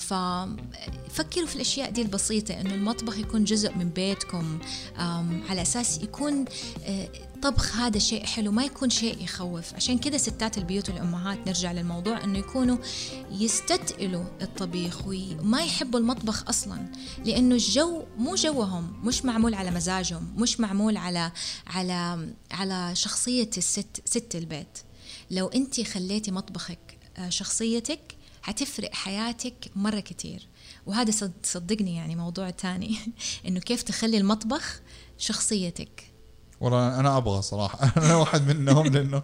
ففكروا في الأشياء دي البسيطة إنه المطبخ يكون جزء من بيتكم على أساس يكون آه، طبخ هذا شيء حلو ما يكون شيء يخوف. عشان كذا ستات البيوت والأمهات نرجع للموضوع أنه يكونوا يستتقلوا الطبيخ وما يحبوا المطبخ أصلا لأنه الجو مو جوهم مش معمول على مزاجهم مش معمول على على على شخصية الست ست البيت. لو أنت خليتي مطبخك آه، شخصيتك حتفرق حياتك مرة كتير. وهذا صدقني يعني موضوع تاني. إنه كيف تخلي المطبخ شخصيتك. والله أنا أبغى صراحة. أنا واحد منهم لأنه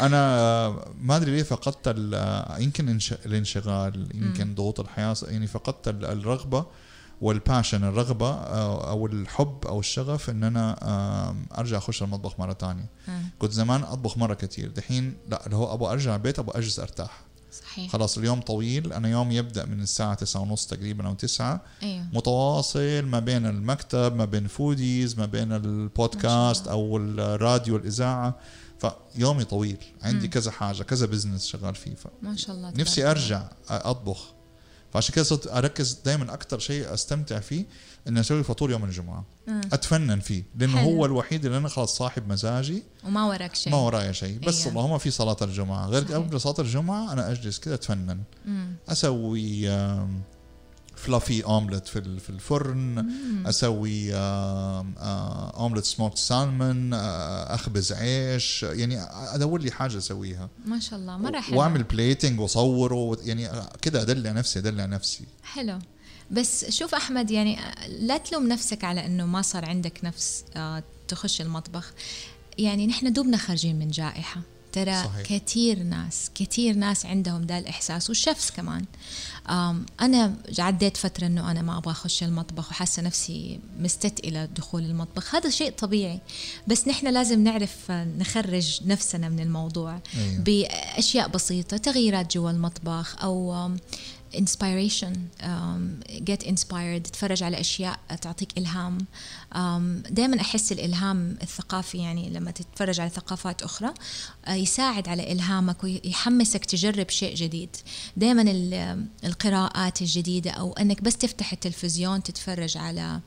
أنا ما أدري ليه فقدت يمكن الانشغال يمكن ضغوط الحياة يعني فقدت الرغبة والباشن الرغبة أو الحب أو الشغف إن أنا أرجع أخش المطبخ مرة ثانية كنت زمان أطبخ مرة كثير دحين لا اللي هو أبغى أرجع البيت أبغى أجلس أرتاح. صحيح. خلاص اليوم طويل. أنا يوم يبدأ من الساعة تسعة ونص تقريبا أو تسعة. أيوه. متواصل ما بين المكتب ما بين فوديز ما بين البودكاست أو الراديو الإذاعة. فيومي طويل. عندي م. كذا حاجة كذا business شغال فيه. ما شاء الله نفسي أرجع أطبخ. فعشان كذا صرت أركز دائما أكثر شيء أستمتع فيه إني أسوي فطور يوم الجمعة. مم. أتفنن فيه لأنه حلو. هو الوحيد اللي أنا خلاص صاحب مزاجي وما وراك شيء. ما ورايا شيء. بس أيوه. اللهم في صلاة الجمعة. غير قبل صلاة الجمعة أنا أجلس كذا أتفنن. مم. أسوي fluffy omelette في في الفرن. مم. أسوي omelette smoked salmon أخبز عيش. يعني أدور لي حاجة أسويها. ما شاء الله مرة حلو وأعمل plating وأصوره يعني كذا أدلع نفسي أدلع نفسي. حلو. بس شوف أحمد يعني لا تلوم نفسك على إنه ما صار عندك نفس آه، تخش المطبخ. يعني نحن دوبنا خارجين من جائحة. ترى صحيح. كثير ناس كثير ناس عندهم ده الإحساس والشفس كمان. أنا عديت فترة أنه أنا ما أبغى أخش المطبخ وحاسة نفسي مستثقلة دخول المطبخ. هذا شيء طبيعي. بس نحن لازم نعرف نخرج نفسنا من الموضوع أيوه. بأشياء بسيطة تغييرات جوا المطبخ أو um, get inspired تتفرج على أشياء تعطيك إلهام. Um, دائما أحس الإلهام الثقافي يعني لما تتفرج على ثقافات أخرى uh, يساعد على إلهامك ويحمسك تجرب شيء جديد. دائما القراءات الجديدة أو إنك بس تفتح التلفزيون تتفرج على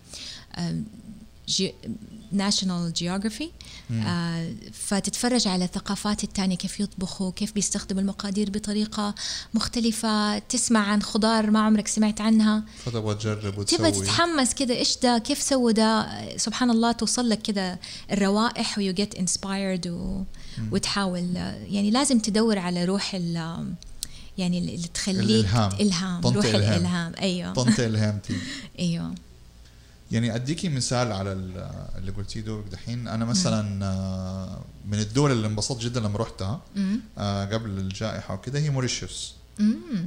uh, ناشونال جيوغرافي آه فتتفرج على الثقافات الثانية كيف يطبخوا كيف بيستخدموا المقادير بطريقة مختلفة تسمع عن خضار ما عمرك سمعت عنها. فتبغى تجرب وتسوي. تبغى تتحمس كده إيش ده؟ كيف سووا ده؟ سبحان الله توصل لك كده الروائح ويو جيت انسبايرد وتحاول. يعني لازم تدور على روح ال يعني اللي تخليك الإلهام. إلهام روح الالهام, الإلهام. أيوه. طنط الهامتي أيوه. يعني اديكي مثال على اللي قلتيه دوبك دحين. أنا مثلا آه، من الدول اللي انبسطت جدا لما رحتها آه، قبل الجائحة وكذا هي موريشيوس.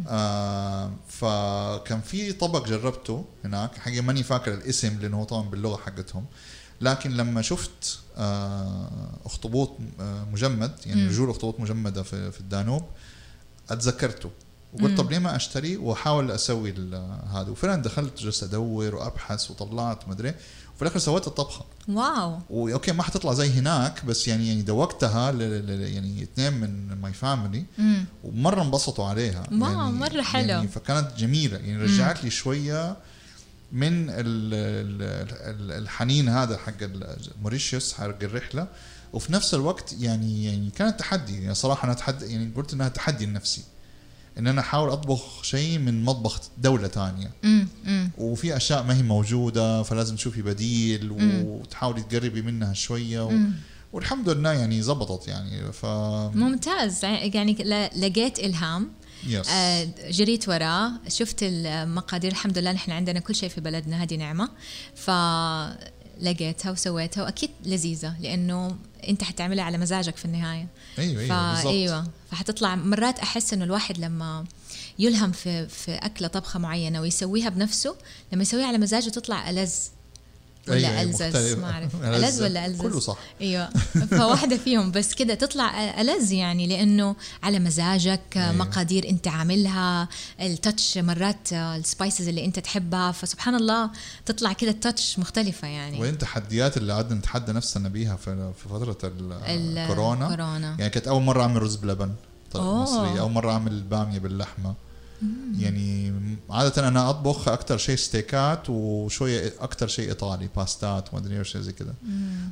آه فكان في طبق جربته هناك حقيقة ماني فاكر الاسم لأنه هو طبعا باللغة حقتهم. لكن لما شفت آه أخطبوط آه مجمد يعني رجول أخطبوط مجمدة في, في الدانوب أتذكرته. وقلت طب ليه ما أشتري وأحاول أسوي هذا. وفعلا دخلت جلست أدور وأبحث وطلعت ما أدري. وفي الآخر سويت الطبخة. wow. okay ما حتطلع زي هناك بس يعني يعني ذوقتها يعني اثنين من my family ومرة انبسطوا عليها. واو يعني مرة حلو. يعني فكانت جميلة. يعني رجعت لي شوية من الحنين هذا حق موريشيوس حق الرحلة. وفي نفس الوقت يعني يعني كانت تحدي. يعني صراحة أنا تحدي يعني قلت إنها تحدي لنفسي إن أنا أحاول أطبخ شيء من مطبخ دولة ثانية وفي أشياء ما هي موجودة فلازم تشوفي بديل وتحاولي تقربي منها شوية و... والحمد لله يعني زبطت يعني ف ممتاز. يعني لقيت إلهام. يس. آه جريت وراه شفت المقادير. الحمد لله نحن عندنا كل شيء في بلدنا هذه نعمة. ف لقيتها وسويتها وأكيد لذيذة لأنه أنت حتعملها على مزاجك في النهاية. أيوه أيوه بالضبط. أيوه فحتطلع. مرات أحس إنه الواحد لما يلهم في في أكلة طبخة معينة ويسويها بنفسه لما يسويها على مزاجه تطلع ألذ. ولا أيوة ألزز؟ ما أعرف. ألذ ولا ألزز كله صح. أيوة. فواحدة فيهم بس كده تطلع ألذ يعني لأنه على مزاجك أيوة. مقادير أنت عاملها ال touch مرات ال spices اللي أنت تحبها. فسبحان الله تطلع كده ال touch مختلفة يعني. وين التحديات اللي قعدنا نتحدى نفسنا بيها في فترة الكورونا كورونا. يعني كانت أول مرة أعمل رز بلبن مصري أول مرة أعمل بامية باللحمة. يعني عادة أنا أطبخ أكثر شيء ستيكات وشوية أكثر شيء إيطالي باستات وما أدري إيش زي كذا.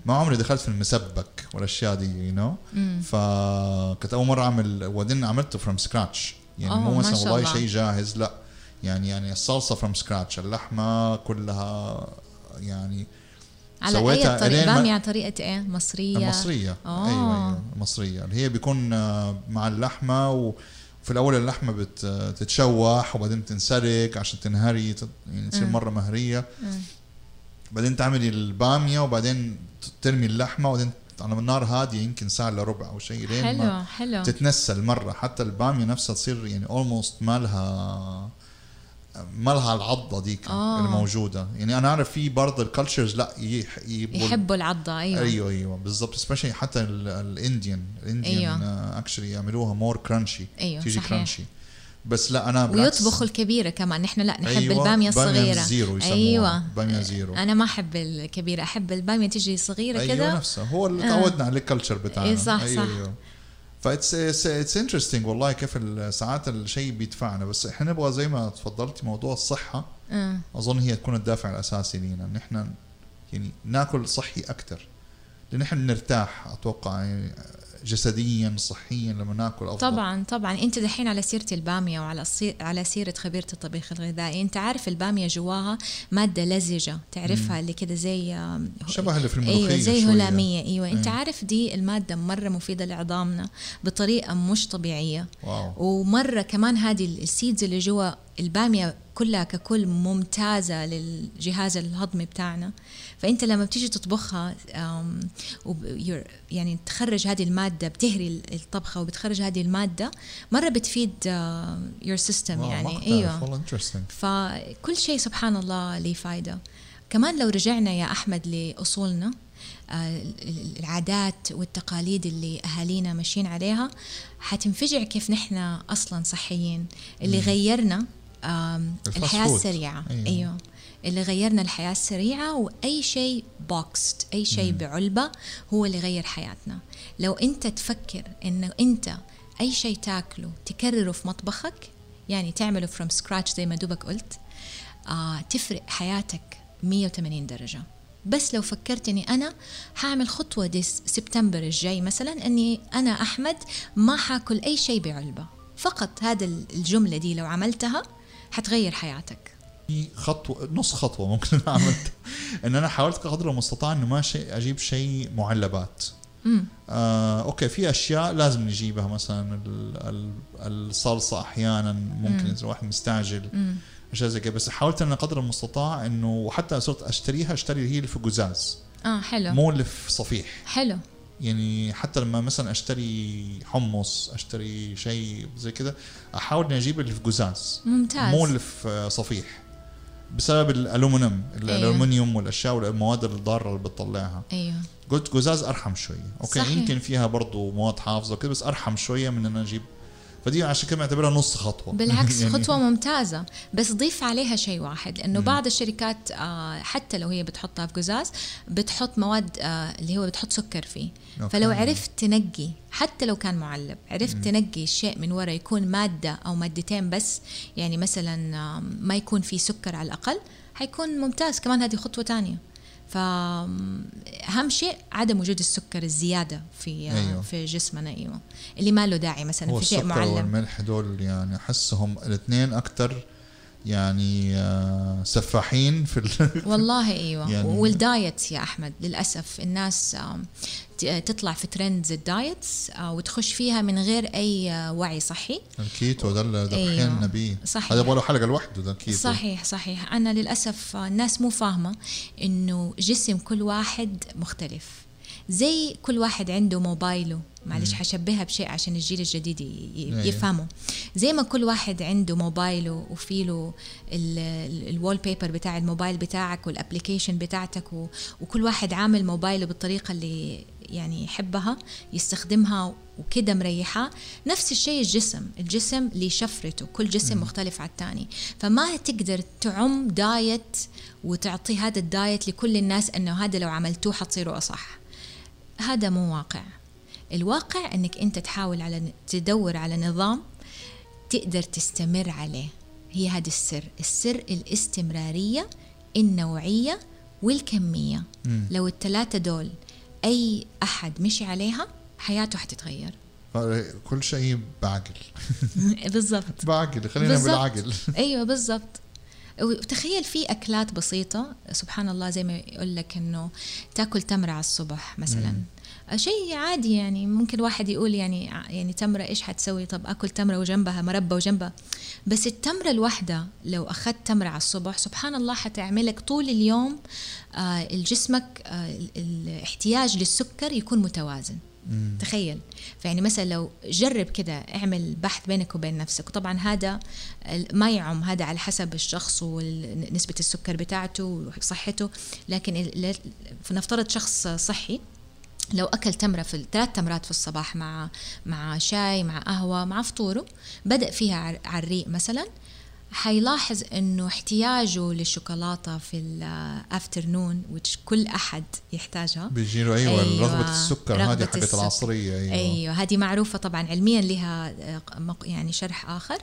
ما عمري دخلت في المسبك والأشياء دي you know فكنت أول مرة أعمل وبعدين عملته from scratch يعني مو مثلا والله شيء جاهز لا. يعني يعني الصلصة from scratch اللحمة كلها يعني على أي طريقة؟ بامية على طريقة إيه؟ مصرية؟ مصرية. أوه. أيوه أيوه مصرية. اللي هي بيكون مع اللحمة وفي الأول اللحمة بتتشوح وبعدين تنسلق عشان تنهري يعني تصير مرة مهرية. بعدين تعملي البامية وبعدين ترمي اللحمة وبعدين على النار هادية يمكن ساعة إلا ربع أو شيء لين حلو حلو. تتنسل مرة. حتى البامية نفسها تصير يعني almost ما لها ما لها العضة ديك آه. الموجوده يعني أنا أعرف في برضه ال cultures لأ يحبوا العضة أيوه. أيوه أيوه بالضبط. specially حتى ال Indian ال Indian actually أيوة. يعملوها more crunchy أيوه تيجي صحيح. crunchy بس لأ أنا ويطبخوا الكبيرة كمان. نحن لأ نحب أيوة البامية الصغيرة. zero أيوه. بامية zero. أنا ما أحب الكبيرة. أحب البامية تيجي صغيرة أيوة كذا أيوه نفسها. هو اللي تعودنا آه. عليه ال culture بتاعنا. اي صح أيوة صح. أيوة. That's it's interesting والله كيف ساعات الشيء بيدفعنا. بس إحنا نبغى زي ما تفضلتي موضوع الصحة. أه. أظن هي تكون الدافع الأساسي لينا. ان إحنا يعني ناكل صحي أكثر لأن إحنا نرتاح أتوقع. يعني جسديا صحيا لما نأكل أفضل طبعا طبعا أنت دحين على سيرة البامية وعلى على سيرة خبيرة الطبيخ الغذائي أنت عارف البامية جواها مادة لزجة تعرفها مم. اللي كده زي شبه اللي في الملوخية أيوه زي هلاميه أيوه أنت مم. عارف دي المادة مرة مفيدة لعظامنا بطريقة مش طبيعية واو. ومرة كمان هذه السيدز اللي جوا البامية كلها ككل ممتازة للجهاز الهضمي بتاعنا. فأنت لما بتيجي تطبخها يعني تخرج هذه المادة بتهري الطبخة وبتخرج هذه المادة مرة بتفيد your system يعني. أيوه. فكل شيء سبحان الله له فايدة. كمان لو رجعنا يا أحمد لأصولنا آه، العادات والتقاليد اللي أهالينا ماشيين عليها حتنفجع كيف نحن أصلا صحيين. اللي غيرنا الحياة السريعة. أيوه. أيوه. اللي غيرنا الحياة السريعة وأي شيء boxed أي شيء بعلبة هو اللي غير حياتنا. لو أنت تفكر أنه أنت أي شيء تاكله تكرره في مطبخك يعني تعمله from scratch زي ما دوبك قلت آه تفرق حياتك 180 درجة. بس لو فكرت اني أنا حاعمل خطوة دي سبتمبر الجاي مثلا إني أنا أحمد ما حاكل أي شيء بعلبة. فقط هذا الجملة دي لو عملتها حتغير حياتك. في خطوة نص خطوة ممكن أعمل. إن أنا حاولت قدر المستطاع إنه ما شيء أجيب شيء معلبات. آه، أوكي في أشياء لازم نجيبها مثلا الصلصة أحيانا ممكن إذا الواحد مستعجل. أشياء زي كذا. بس حاولت أنا قدر المستطاع إنه وحتى صرت أشتريها أشتري هي اللي في قزاز. آه حلو. مو اللي في صفيح. حلو. يعني حتى لما مثلا أشتري حمص أشتري شيء زي كذا أحاول إني أجيب اللي في قزاز ممتاز. مو اللي في صفيح. بسبب الألومنيوم أيوه. الألومنيوم والأشياء والمواد الضارة اللي بتطلعها. أيوه. قلت قزاز أرحم شوية أوكي صحيح. يمكن فيها برضه مواد حافظة وكذا بس أرحم شوية من إن أجيب فدي عشان كده معتبرها نص خطوة. بالعكس يعني خطوة ممتازة. بس ضيف عليها شيء واحد لأنه بعض الشركات آه، حتى لو هي بتحطها في قزاز بتحط مواد آه، اللي هو بتحط سكر فيه. أوكي. فلو عرفت تنقي حتى لو كان معلب عرفت. تنقي الشيء من ورا يكون مادة أو مادتين بس يعني مثلا ما يكون فيه سكر على الأقل حيكون ممتاز. كمان هذه خطوة ثانية فأهم شيء عدم وجود السكر الزيادة في أيوه. في جسمنا أيوه اللي ما له داعي مثلا في شيء معلم والملح دول يعني أحسهم الاثنين أكثر يعني آه، سفاحين في والله إيوه. يعني وال diet يا أحمد للأسف الناس تطلع في trend ال diets آه، وتخش فيها من غير أي آه، وعي صحي. الكيتو ده اللي دحين. نبيه صحيح. هذا له حلقة لوحده ده الكيتو صحيح صحيح. أنا للأسف الناس مو فاهمة إنه جسم كل واحد مختلف. زي كل واحد عنده موبايله. معلش حشبهها بشيء عشان الجيل الجديد أيوه. يفهموا زي ما كل واحد عنده موبايله وفي له ال wallpaper بتاع الموبايل بتاعك وال application بتاعتك وكل واحد عامل موبايله بالطريقة اللي يعني يحبها يستخدمها وكده مريحة. نفس الشيء الجسم. الجسم لشفرته كل جسم مختلف عن الثاني فما تقدر تعم diet وتعطي هذا ال diet لكل الناس إنه هذا لو عملتوه حتصيروا أصح. هذا مو واقع. الواقع إنك أنت تحاول على تدور على نظام تقدر تستمر عليه. هي هذا السر. السر الاستمرارية النوعية والكمية. مم. لو الثلاثة دول أي أحد مشي عليها حياته حتتغير. كل شيء بعقل. بالضبط. بعقل خلينا بالزبط. بالعقل أيوه بالضبط. وتخيل في أكلات بسيطة سبحان الله زي ما يقول لك إنه تاكل تمرة على الصبح مثلا. شيء عادي يعني ممكن واحد يقول يعني يعني تمرة إيش حتسوي؟ طب آكل تمرة وجنبها مربى وجنبها. بس التمرة الواحدة لو أخذت تمرة على الصبح سبحان الله حتعملك طول اليوم آه الجسمك آه الاحتياج للسكر يكون متوازن. مم. تخيل. فيعني مثلا لو جرب كده اعمل بحث بينك وبين نفسك. وطبعا هذا ما يعم هذا على حسب الشخص ونسبة السكر بتاعته وصحته. لكن فنفترض شخص صحي لو أكل تمرة في ثلاث تمرات في الصباح مع مع شاي مع قهوة مع فطوره بدأ فيها على الريق مثلا حيلاحظ إنه احتياجه للشوكولاتة في الأفترنون which كل أحد يحتاجها. بيجي له أيوه, أيوة رغبة السكر هذه حقت العصرية أيوه. أيوه هذه معروفة طبعا علميا لها يعني شرح آخر.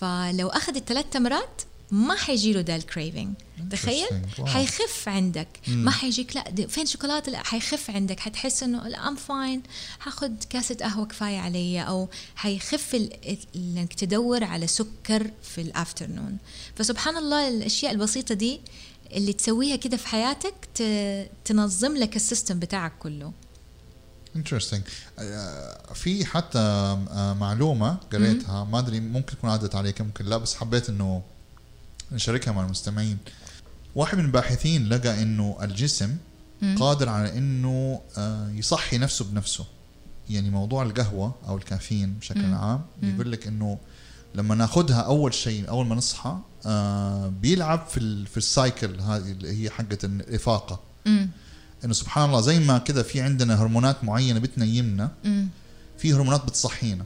فلو أخذ الثلاث تمرات ما حيجي له ده ال craving تخيل؟ حيخف عندك. ما حيجيك لا فين شوكولاتة؟ لا حيخف عندك. حتحس إنه لا I'm fine حاخذ كاسة قهوة كفاية علي أو حيخف إنك تدور على سكر في ال afternoon. فسبحان الله الأشياء البسيطة دي اللي تسويها كده في حياتك تنظم لك ال system بتاعك كله. Interesting آه، في حتى آه، معلومة قريتها ما أدري ممكن تكون عدت عليك ممكن لا بس حبيت إنه نشاركها مع المستمعين. واحد من الباحثين لقى إنه الجسم قادر على إنه آه، يصحي نفسه بنفسه. يعني موضوع القهوة أو الكافيين بشكل عام يقول لك إنه لما ناخذها أول شيء أول ما نصحى آه بيلعب في في السايكل هذه اللي هي حقه الإفاقة. إنه سبحان الله زي ما كذا في عندنا هرمونات معينة بتنيمنا في هرمونات بتصحينا.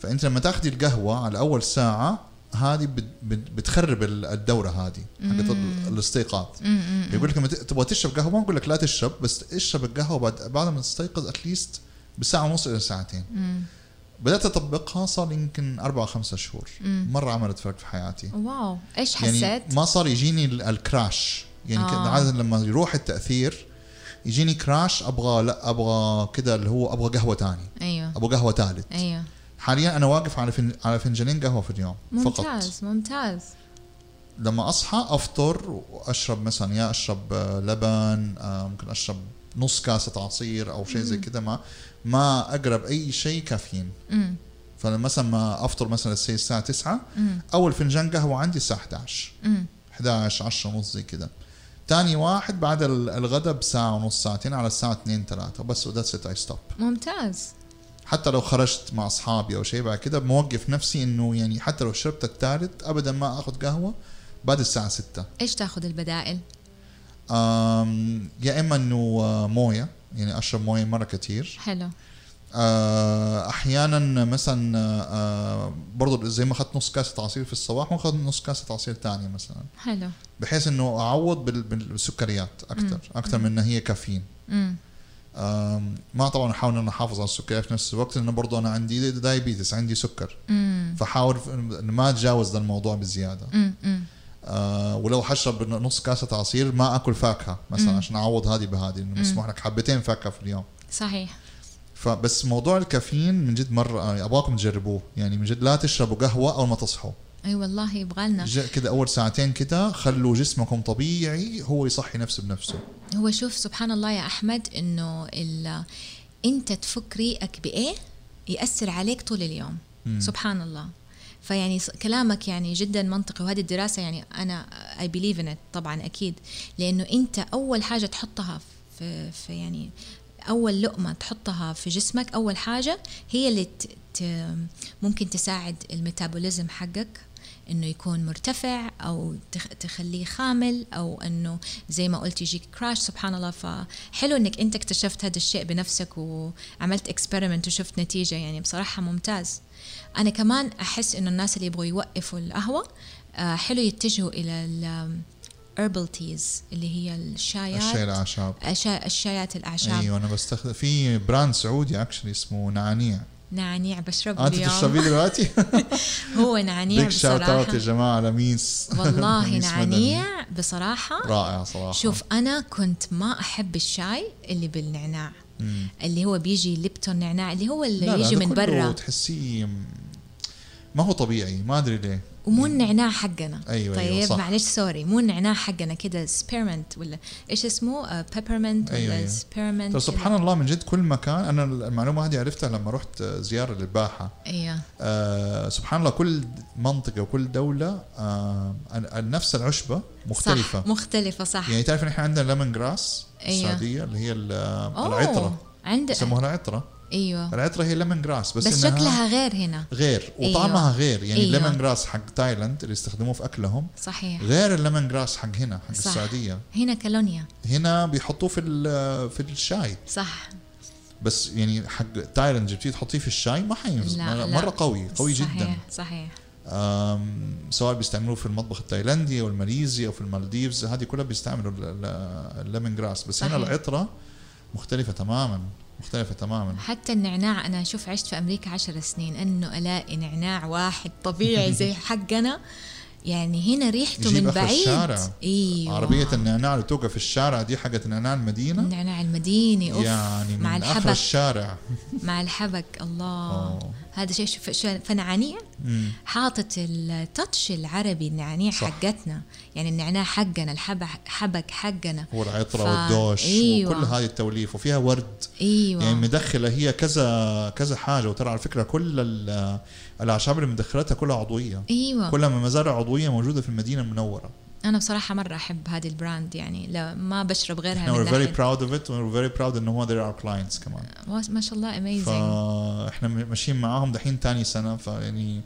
فأنت لما تاخذي القهوة على أول ساعة هذه بتخرب الدورة هذه حقت الاستيقاظ. يقول لك لما تبغى تشرب قهوة؟ ما نقول لك لا تشرب بس اشرب القهوة بعد بعد ما تستيقظ اتليست بساعة ونص إلى ساعتين. بدأت أطبقها صار يمكن أربع خمسة شهور. مم. مرة عملت فرق في حياتي. واو. إيش يعني حسيت؟ يعني ما صار يجيني الكراش يعني آه. عادة لما يروح التأثير يجيني كراش أبغى لا أبغى كذا اللي هو أبغى قهوة ثاني أيوه. أبغى قهوة ثالث أيوه. حاليا أنا واقف على فن... على فنجانين قهوة في اليوم ممتاز فقط. ممتاز ممتاز. لما أصحى أفطر وأشرب مثلا يا أشرب لبن آه، ممكن أشرب نص كاسة عصير أو شيء زي كذا ما ما أقرب أي شيء كافيين. فلما مثلا ما أفطر مثلا الساعة 9 أول فنجان قهوة عندي الساعة 11 11 10 ونص زي كذا ثاني واحد بعد الغداء بساعة ونص ساعتين على الساعة 2 3 بس و that's it I stop ممتاز. حتى لو خرجت مع أصحابي أو شيء بعد كده موقف نفسي إنه يعني حتى لو شربت الثالث ابدا ما آخذ قهوة بعد الساعة 6 إيش تأخذ البدائل؟ يا إما إنه آه، موية يعني أشرب موية مرة كثير حلو. آه، أحيانا مثلا آه، برضو زي ما أخذت نص كاسة عصير في الصباح واخذ نص كاسة عصير ثانية مثلا. حلو. بحيث إنه أعوض بالسكريات أكثر أكثر من هي كافيين. ما طبعا أحاول إن أحافظ على السكريات في نفس الوقت لأنه برضه أنا عندي diabetes عندي سكر. فحاول ما أتجاوز ذا الموضوع بزيادة. آه ولو حشرب نص كاسة عصير ما أكل فاكهة مثلا عشان أعوض هذه بهذه مسموح لك حبتين فاكهة في اليوم. صحيح. فبس موضوع الكافيين من جد مرة آه، أبغاكم تجربوه. يعني من جد لا تشربوا قهوة اول ما تصحوا. أي أيوة والله يبغى لنا. كذا أول ساعتين كذا خلوا جسمكم طبيعي هو يصحي نفسه بنفسه. هو شوف سبحان الله يا أحمد إنه أنت تفك ريقك بإيه؟ يأثر عليك طول اليوم. مم. سبحان الله. فيعني كلامك يعني جدا منطقي وهذه الدراسة يعني أنا اي بليف ان طبعا أكيد. لأنه أنت أول حاجة تحطها في, في يعني أول لقمة تحطها في جسمك أول حاجة هي اللي ممكن تساعد ال metabolism حقك. إنه يكون مرتفع أو تخليه خامل أو إنه زي ما قلت يجيك crash سبحان الله. فحلو إنك أنت اكتشفت هذا الشيء بنفسك وعملت experiment وشفت نتيجة. يعني بصراحة ممتاز. أنا كمان أحس إنه الناس اللي يبغوا يوقفوا القهوة آه، حلو يتجهوا إلى herbal teas اللي هي الشايات. الشاي الأعشاب. الشايات الأعشاب. أيوه أنا بستخدم في براند سعودي اكشلي اسمه نعنيع نعناع بشربه آه، أنت اليوم تشربيه دلوقتي؟ هو نعناع بيك بصراحة يا جماعة لميس والله لميس نعناع بصراحة مدني. رائع صراحة شوف أنا كنت ما أحب الشاي اللي بالنعناع مم. اللي هو بيجي ليبتون نعناع اللي هو اللي لا لا يجي ده من برا تحسيه ما هو طبيعي ما أدري ليه ومو النعناع حقنا. أيوة، طيب أيوة، صح. معلش سوري. مو النعناع حقنا كده سبيرمنت ولا إيش اسمه؟ Peppermint أيوة، ولا أيوة. Spearmint ترى سبحان الله من جد كل مكان أنا المعلومة هذه عرفتها لما رحت زيارة للباحة. أيوه. آه سبحان الله كل منطقة وكل دولة آه نفس العشبة مختلفة. صح مختلفة صح. يعني تعرف إحنا عندنا lemongrass أيوة. السعودية اللي هي العطرة. عند يسموها العطرة. أيوه. العطره هي lemongrass بس, بس شكلها غير هنا. غير أيوة. وطعمها غير. يعني أيوة. ال lemongrass حق تايلاند اللي يستخدموه في أكلهم صحيح. غير ال lemongrass حق هنا حق صح. السعودية. هنا كالونيا. هنا بيحطوه في في الشاي. صح. بس يعني حق تايلاند جبتيه تحطيه في الشاي ما حينفع. لا لا. مرة قوي قوي صحيح جدا. صحيح. سواء بيستعملوه في المطبخ التايلاندي أو الماليزي أو في المالديفز هذه كلها بيستعملوا الليمون grass بس هنا صحيح. العطرة مختلفة تماما. مختلفة تماما. حتى النعناع أنا شوف عشت في أمريكا عشر سنين إنه ألاقي نعناع واحد طبيعي زي حقنا. يعني هنا ريحته من بعيد. الشارع. إيوه. عربية النعناع اللي توقف في الشارع دي حقت نعناع المدينة؟ النعناع المديني أوف. يعني مع من آخر الحبك. الشارع. مع الحبك الله. أوه. هذا شيء فنعانيع. حاطط التاتش العربي النعناع. حقتنا. يعني النعناع حقنا الحبك حبك حقنا. والعطرة ف- والدوش أيوة. وكل هذه التوليف وفيها ورد. أيوه. يعني مدخلة هي كذا كذا حاجة. وترى على فكرة كل ال- الأعشاب اللي مدخلتها كلها عضوية. أيوه. كلها من مزارع عضوية موجودة في المدينة المنورة. أنا بصراحة مرة أحب هذه ال brand يعني لا ما بشرب غيرها إحنا من we're very proud of it we're very proud انه هم they're our clients كمان. ما شاء الله amazing فاحنا ماشيين معاهم دحين تاني سنة فيعني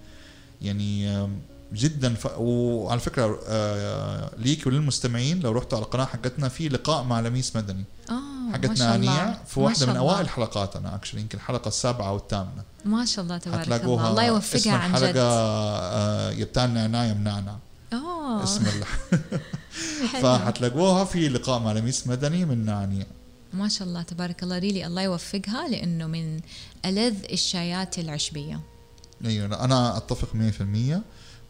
يعني آم، جدا ف... وعلى فكرة آه، ليك وللمستمعين لو رحتوا على القناة حقتنا في لقاء مع لميس مدني. آه ما حقتنا. نعنيع في واحدة من. أوائل حلقاتنا actually يمكن الحلقة السابعة أو الثامنة. ما شاء الله تبارك الله. الله يوفقها عن جد. آه، يا بتاع النعناع يا منعنع اسم. حلو. فحتلاقوها في لقاء مع لميس مدني من نعنيع ما شاء الله تبارك الله. ريلي الله يوفقها لأنه من ألذ الشايات العشبية. أيوه أنا أتفق 100%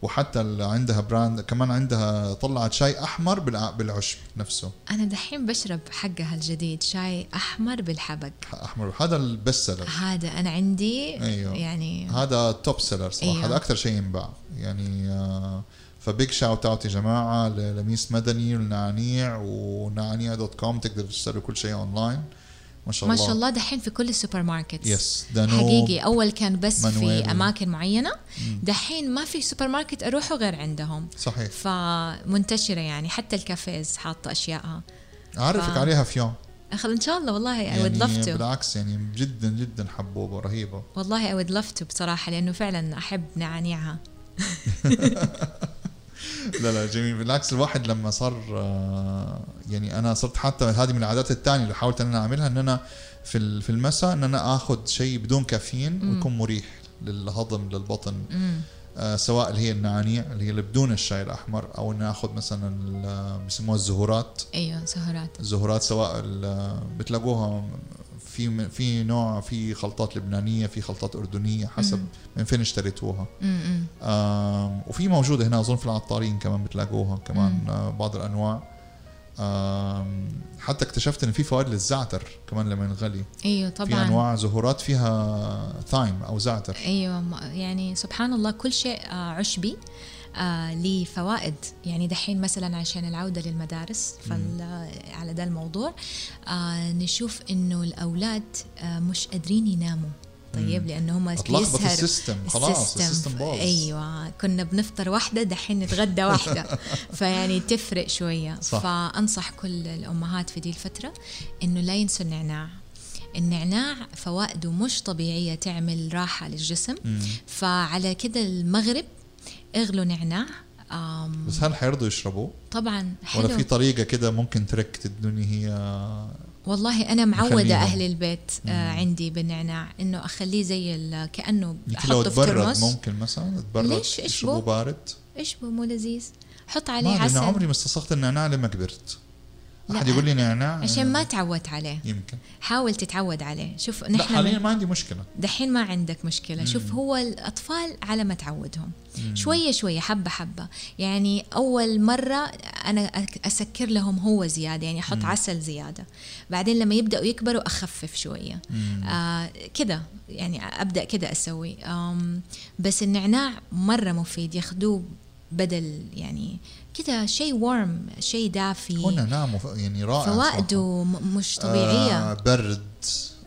وحتى اللي عندها براند كمان عندها طلعت شاي أحمر بالع- بالعشب نفسه. أنا دحين بشرب حقها الجديد شاي أحمر بالحبق. أحمر. هذا ال best seller هذا أنا عندي أيوه. يعني هذا top seller صراحة. أيوه. هذا أكثر شيء ينباع. يعني آه، ف big shout out يا جماعة للميس مدني والنعنيع ونعنيع dot com تقدروا تشتروا كل شيء أونلاين. ما شاء ما الله. شاء الله دحين في كل السوبر ماركت yes دانوب حقيقي أول كان بس. في أماكن معينة. دحين ما في سوبر ماركت أروحه غير عندهم. صحيح. فمنتشرة يعني حتى ال cafes حاطة أشياءها. أعرفك ف- عليها في يوم. إن شاء الله والله would يعني love to. بالعكس يعني جدا جدا حبوبة رهيبة. والله I would love to بصراحة لأنه فعلا أحب نعنيعها. لا لا جميل بالعكس الواحد لما صار آه، يعني أنا صرت حتى هذه من العادات الثانية اللي حاولت إن أنا أعملها إن أنا في في المساء إن أنا آخذ شيء بدون كافيين ويكون مريح للهضم للبطن. آه، سواء اللي هي النعنيع اللي هي اللي بدون الشاي الأحمر أو إن آخذ مثلا ال- بيسموها الزهورات. أيوه سهرات الزهورات سواء ال- بتلاقوها في في نوع في خلطات لبنانية في خلطات أردنية حسب مم. من فين اشتريتوها. امم آم، وفي موجودة هنا أظن في العطارين كمان بتلاقوها كمان مم. آه، بعض الأنواع. آم، حتى اكتشفت إن في فوائد للزعتر كمان لما ينغلي. أيوه في طبعا. أنواع زهورات فيها ثايم أو زعتر. أيوه يعني سبحان الله كل شيء آه، عشبي. آه ليه فوائد يعني دحين مثلا عشان العودة للمدارس على ده الموضوع آه نشوف إنه الأولاد آه مش قادرين يناموا. طيب. لأنه هم أتلخبط بيسهروا ال system. خلاص ال system باظ. أيوه. كنا بنفطر واحدة دحين نتغدى واحدة. فيعني تفرق شوية. صح. فأنصح كل الأمهات في دي الفترة إنه لا ينسوا النعناع. النعناع فوائده مش طبيعية تعمل راحة للجسم. مم. فعلى كده المغرب اغلوا نعناع بس هل حيرضوا يشربوه؟ طبعا حلو ولا في طريقة كده ممكن ترك الدنيا هي والله أنا معودة نخليهم. أهل البيت آه مم. عندي بالنعناع إنه أخليه زي كأنه أحطه في ترمس ممكن مثلا تبرد ليش؟ بو؟ بارد إيش بو مو لذيذ حط عليه عسل عمري ما استصغت النعناع لما كبرت أحد يقول لي نعناع عشان ما تعودت عليه. يمكن. حاول تتعود عليه. شوف نحن حاليا ما عندي مشكلة. دحين ما عندك مشكلة. مم. شوف هو الأطفال على ما تعودهم. مم. شوية شوية حبة حبة. يعني أول مرة أنا أسكر لهم هو زيادة يعني أحط مم. عسل زيادة. بعدين لما يبدأوا يكبروا أخفف شوية. آه كذا يعني أبدأ كذا أسوي. بس النعناع مرة مفيد ياخذوه بدل يعني كذا شيء وارم شيء دافي. هو النعناع يعني رائع فوائده مش طبيعية. آه برد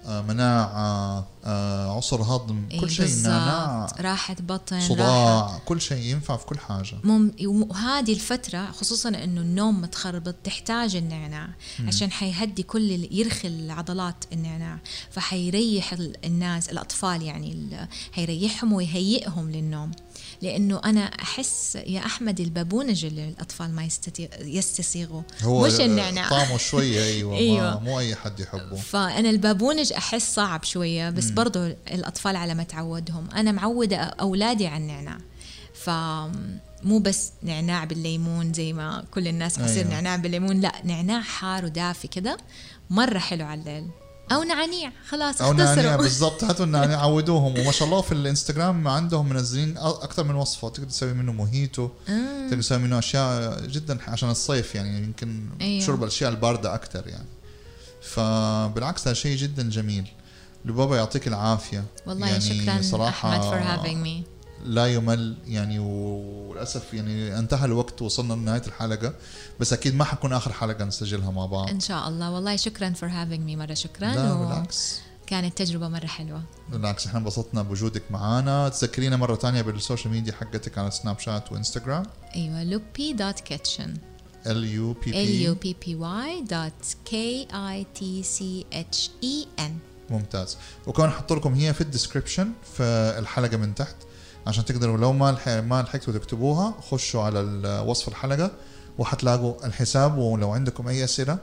آه مناعة آه عسر هضم إيه كل شيء النعناع راحة بطن صداع راحة. كل شيء ينفع في كل حاجة. مم وهذه الفترة خصوصا إنه النوم متخربط تحتاج النعناع. مم. عشان حيهدي كل يرخي العضلات النعناع. فحيريح الناس الأطفال يعني حيريحهم ويهيئهم للنوم. لأنه أنا أحس يا أحمد البابونج اللي الأطفال ما يستسيغوا. هو مش النعناع طعمه شوية أيوه, أيوة. مو أي حد يحبه. فأنا البابونج أحس صعب شوية بس برضه الأطفال على ما تعودهم. أنا معودة أولادي على النعناع ف مو بس نعناع بالليمون زي ما كل الناس حصير أيوة. نعناع بالليمون لا نعناع حار ودافي كده مرة حلو على الليل. أو نعنيع خلاص أو نعنيع بالضبط. هاتوا النعنيع عودوهم. وما شاء الله في الإنستغرام عندهم منزلين أكثر من وصفة. تقدر تسوي منه موهيتو آه. تقدر تسوي منه أشياء جدا عشان الصيف يعني يمكن أيوه. شرب الأشياء الباردة أكثر يعني. فبالعكس هذا شيء جدا جميل. لبابا يعطيك العافية. والله يعني شكرا صراحة أحمد for having me. لا يمل يعني وللأسف يعني انتهى الوقت وصلنا لنهاية الحلقة. بس أكيد ما حكون آخر حلقة نسجلها مع بعض. إن شاء الله. والله شكرا for having me مرة شكرا. لا و... بالعكس. كانت تجربة مرة حلوة. بالعكس إحنا انبسطنا بوجودك معنا تذكرينا مرة ثانية بال social media حقتك على سناب شات وإنستغرام. أيوه لوبي dot kitchen L U B B L U B B Y dot K I T C H E N ممتاز. وكمان حط لكم هي في ال description في الحلقة من تحت. عشان تقدروا لو ما ما لحقتوا تكتبوها خشوا على وصف الحلقة وحتلاقوا الحساب ولو عندكم أي أسئلة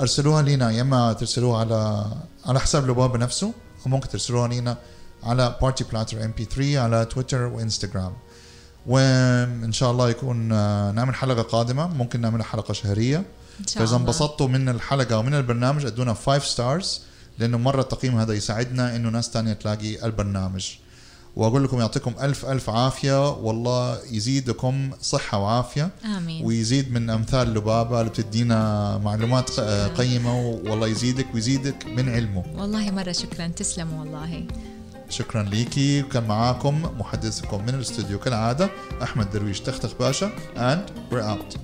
أرسلوها لينا. يا إما ترسلوها على على حساب لبابا نفسه أو ممكن ترسلوها لينا على بارتي بلاتر MP3 على تويتر وإنستغرام. وإن شاء الله يكون آه، نعمل حلقة قادمة. ممكن نعمل حلقة شهرية. فإذا انبسطتوا من الحلقة ومن البرنامج ادونا 5 ستارز لأنه مرة التقييم هذا يساعدنا إنه ناس تانية تلاقي البرنامج. وأقول لكم يعطيكم ألف ألف عافية. والله يزيدكم صحة وعافية. آمين. ويزيد من أمثال لبابا اللي بتدينا معلومات قيمة. والله يزيدك ويزيدك من علمه. والله مرة شكرا. تسلموا والله. شكرا ليكي. وكان معاكم محدثكم من الاستوديو كالعادة أحمد درويش. تختخ باشا. And we're out.